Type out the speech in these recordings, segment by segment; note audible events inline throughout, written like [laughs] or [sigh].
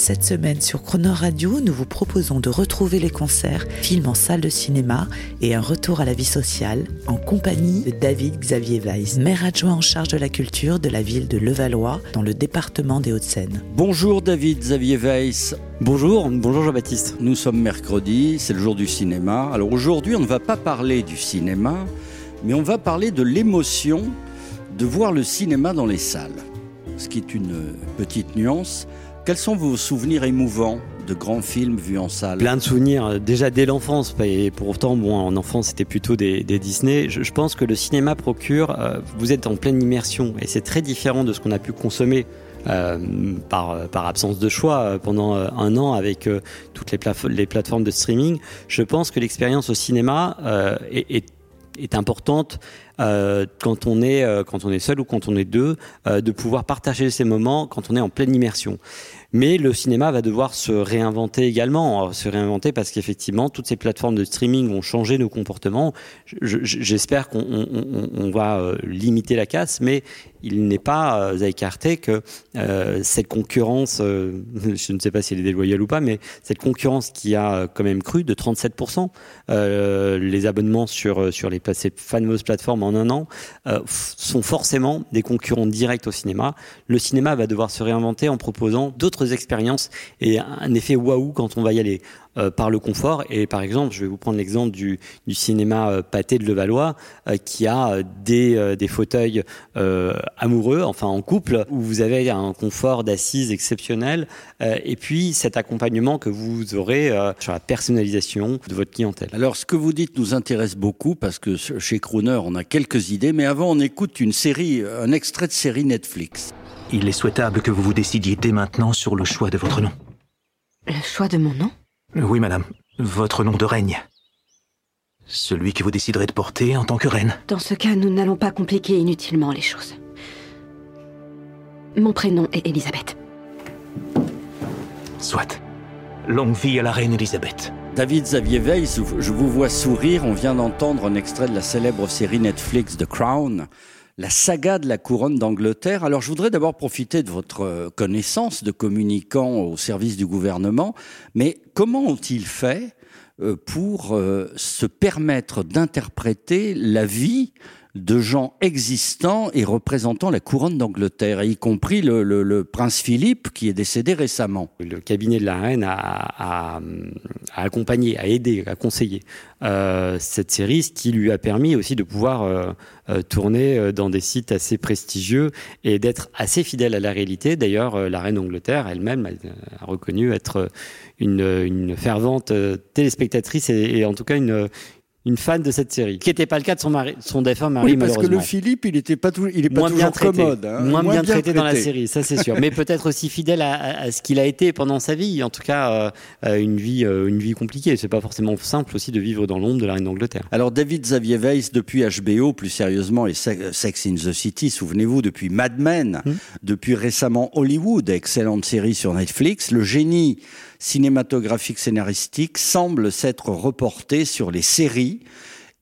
Cette semaine sur Croner Radio, nous vous proposons de retrouver les concerts, films en salle de cinéma et un retour à la vie sociale en compagnie de David Xavier Weiss, maire adjoint en charge de la culture de la ville de Levallois dans le département des Hauts-de-Seine. Bonjour David Xavier Weiss. Bonjour, bonjour Jean-Baptiste. Nous sommes mercredi, c'est le jour du cinéma. Alors aujourd'hui, on ne va pas parler du cinéma, mais on va parler de l'émotion de voir le cinéma dans les salles. Ce qui est une petite nuance. Quels sont vos souvenirs émouvants de grands films vus en salle Plein de souvenirs, euh, déjà dès l'enfance, et pour autant, bon, en enfance, c'était plutôt des, Disney. Je, pense que le cinéma procure, euh, vous êtes en pleine immersion, et c'est très différent de ce qu'on a pu consommer euh, par, par absence de choix pendant un an avec toutes les, les plateformes de streaming. Je pense que l'expérience au cinéma est importante euh, quand on est euh, quand on est seul ou quand on est deux, euh, de pouvoir partager ces moments quand on est en pleine immersion. Mais le cinéma va devoir se réinventer également, se réinventer parce qu'effectivement toutes ces plateformes de streaming vont changer nos comportements. Je- je- J'espère qu'on on- on- va euh, limiter la casse, mais il n'est pas euh, à écarter que euh, cette concurrence, [laughs] je ne sais pas si elle est déloyale ou pas, mais cette concurrence qui a quand même cru de 37%, euh, les abonnements sur, sur les, ces fameuses plateformes en un an euh, sont forcément des concurrents directs au cinéma. Le cinéma va devoir se réinventer en proposant d'autres expériences et un effet waouh quand on va y aller. Euh, par le confort et par exemple je vais vous prendre l'exemple du, du cinéma euh, pâté de Levallois euh, qui a euh, des, euh, des fauteuils euh, amoureux enfin en couple où vous avez un confort d'assise exceptionnel euh, et puis cet accompagnement que vous aurez euh, sur la personnalisation de votre clientèle. Alors, ce que vous dites nous intéresse beaucoup parce que chez Crooner, on a quelques idées, mais avant, on écoute une série, un extrait de série Netflix. Il est souhaitable que vous vous décidiez dès maintenant sur le choix de votre nom. Le choix de mon nom? Oui, madame. Votre nom de règne. Celui que vous déciderez de porter en tant que reine. Dans ce cas, nous n'allons pas compliquer inutilement les choses. Mon prénom est Elisabeth. Soit. Longue vie à la reine Elisabeth. David Xavier Weiss, je vous vois sourire. On vient d'entendre un extrait de la célèbre série Netflix The Crown, la saga de la couronne d'Angleterre. Alors, je voudrais d'abord profiter de votre euh, connaissance de communicant au service du gouvernement. Mais comment ont-ils fait euh, pour euh, se permettre d'interpréter la vie de gens existants et représentant la couronne d'Angleterre, y compris le, prince Philippe qui est décédé récemment Le cabinet de la reine a, accompagné, a aidé, a conseillé euh, cette série, ce qui lui a permis aussi de pouvoir euh, euh, tourner dans des sites assez prestigieux et d'être assez fidèle à la réalité. D'ailleurs, la reine d'Angleterre elle-même a, reconnu être une, fervente téléspectatrice et en tout cas une, une fan de cette série, qui n'était pas le cas de son, mari, son défunt mari Oui, parce que le Philippe, il n'était pas, tout, il est pas moins bien toujours traité, commode. hein. moins, bien, traité, dans la série, ça c'est sûr. Mais peut-être aussi fidèle à, à- à ce qu'il a été pendant sa vie. En tout cas, euh, une vie, euh, une vie compliquée. C'est pas forcément simple aussi de vivre dans l'ombre de la reine d'Angleterre. Alors David Xavier Weiss, depuis HBO, plus sérieusement, et Se- Sex in the City, souvenez-vous, depuis Mad Men, Hmm. depuis récemment Hollywood, excellente série sur Netflix, le génie cinématographique scénaristique semble s'être reporté sur les séries.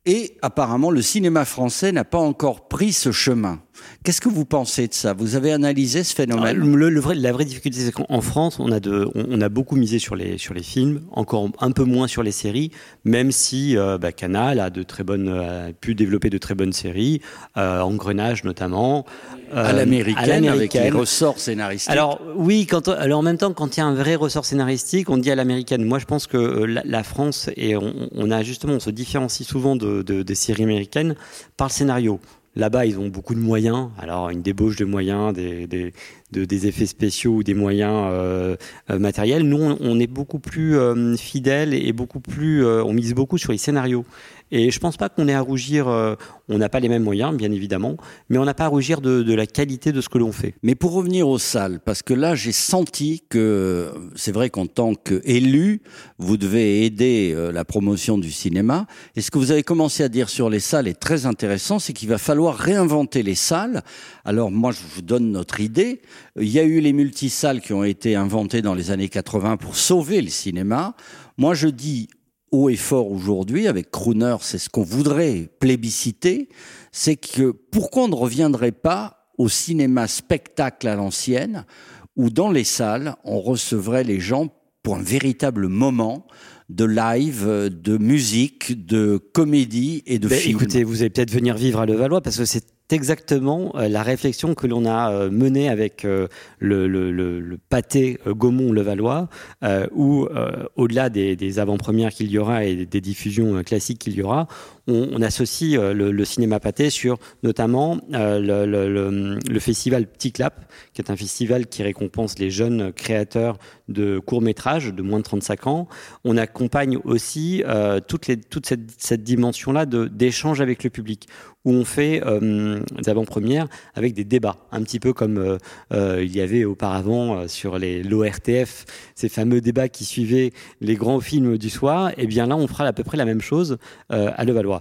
Et apparemment, le cinéma français n'a pas encore pris ce chemin. Qu'est-ce que vous pensez de ça? Vous avez analysé ce Ah, phénomène le- le vrai- la vraie difficulté, c'est qu'en France, on a, de, on, on a beaucoup misé sur les, sur les films, encore un peu moins sur les séries, même si euh, bah, Canal a, de très bonnes, a pu développer de très bonnes séries, euh, Engrenage notamment. à euh, l'américaine, avec les ressorts scénaristiques Alors oui, quand alors en même temps, quand il y a un vrai ressort scénaristique, on dit à l'américaine. Moi, je pense que euh, la, la France et on, on a justement, on se différencie souvent de, de- des séries américaines par le scénario. Là-bas, ils ont beaucoup de moyens. Alors, une débauche de moyens, des, de, des effets spéciaux ou des moyens euh, euh, matériels. Nous, on, est beaucoup plus euh, fidèles et beaucoup plus, on mise beaucoup sur les scénarios. Et je pense pas qu'on ait à rougir. On n'a pas les mêmes moyens, bien évidemment, mais on n'a pas à rougir de, la qualité de ce que l'on fait. Mais pour revenir aux salles, parce que là, j'ai senti que c'est vrai qu'en tant qu'élu, vous devez aider la promotion du cinéma. Et ce que vous avez commencé à dire sur les salles est très intéressant, c'est qu'il va falloir réinventer les salles. Alors moi, je vous donne notre idée. Il y a eu les multisalles qui ont été inventées dans les années 80 pour sauver le cinéma. Moi, je dis haut et fort aujourd'hui avec Crooner, c'est ce qu'on voudrait plébisciter, c'est que pourquoi on ne reviendrait pas au cinéma spectacle à l'ancienne, où dans les salles, on recevrait les gens pour un véritable moment de live, de musique, de comédie et de ben, film. Écoutez, vous allez peut-être venir vivre à Levallois parce que c'est exactement euh, la réflexion que l'on a euh, menée avec euh, le, pâté Gaumont-Levallois, où au-delà des avant-premières qu'il y aura et des diffusions classiques qu'il y aura, on, associe le, le, cinéma pâté sur notamment le, le, festival Petit Clap, qui est un festival qui récompense les jeunes créateurs de courts métrages de moins de 35 ans. On accompagne aussi toute, les, toute cette, dimension-là d'échange avec le public, où on fait euh, des avant-premières avec des débats, un petit peu comme euh, euh, il y avait auparavant euh, sur l'ORTF, ces fameux débats qui suivaient les grands films du soir. Et eh bien là, on fera à peu près la même chose euh, à Levallois.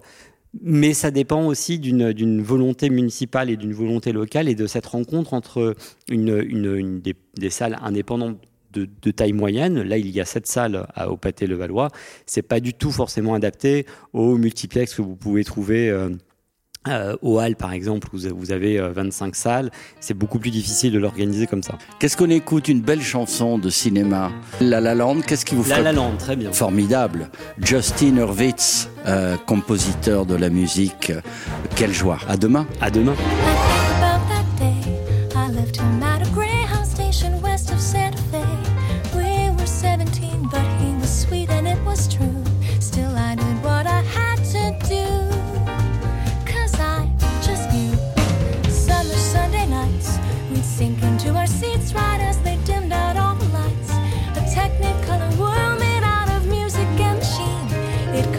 Mais ça dépend aussi d'une volonté municipale et d'une volonté locale et de cette rencontre entre une, des, salles indépendantes de, taille moyenne. Là, il y a sept salles à, au Pâté Levallois. C'est pas du tout forcément adapté au multiplex que vous pouvez trouver. Euh, euh, au Hall, par exemple, où vous avez 25 salles, c'est beaucoup plus difficile de l'organiser comme ça. Qu'est-ce qu'on écoute Une belle chanson de cinéma. La La Land, qu'est-ce qui vous La La Land, très bien. Formidable. Justin Hurwitz, euh, compositeur de la musique. Quelle joie. À demain. À demain.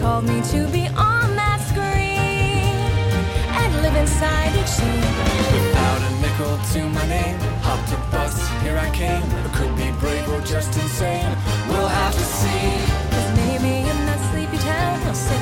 Called me to be on that screen and live inside each scene. Without a nickel to my name, hopped a bus, here I came. I could be brave or just insane. We'll have to see. Cause maybe in that sleepy town, he'll sit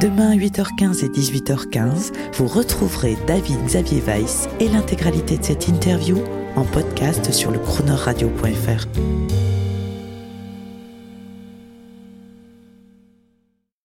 Demain, 8h15 et 18h15, vous retrouverez David Xavier Weiss et l'intégralité de cette interview en podcast sur le chronoradio.fr.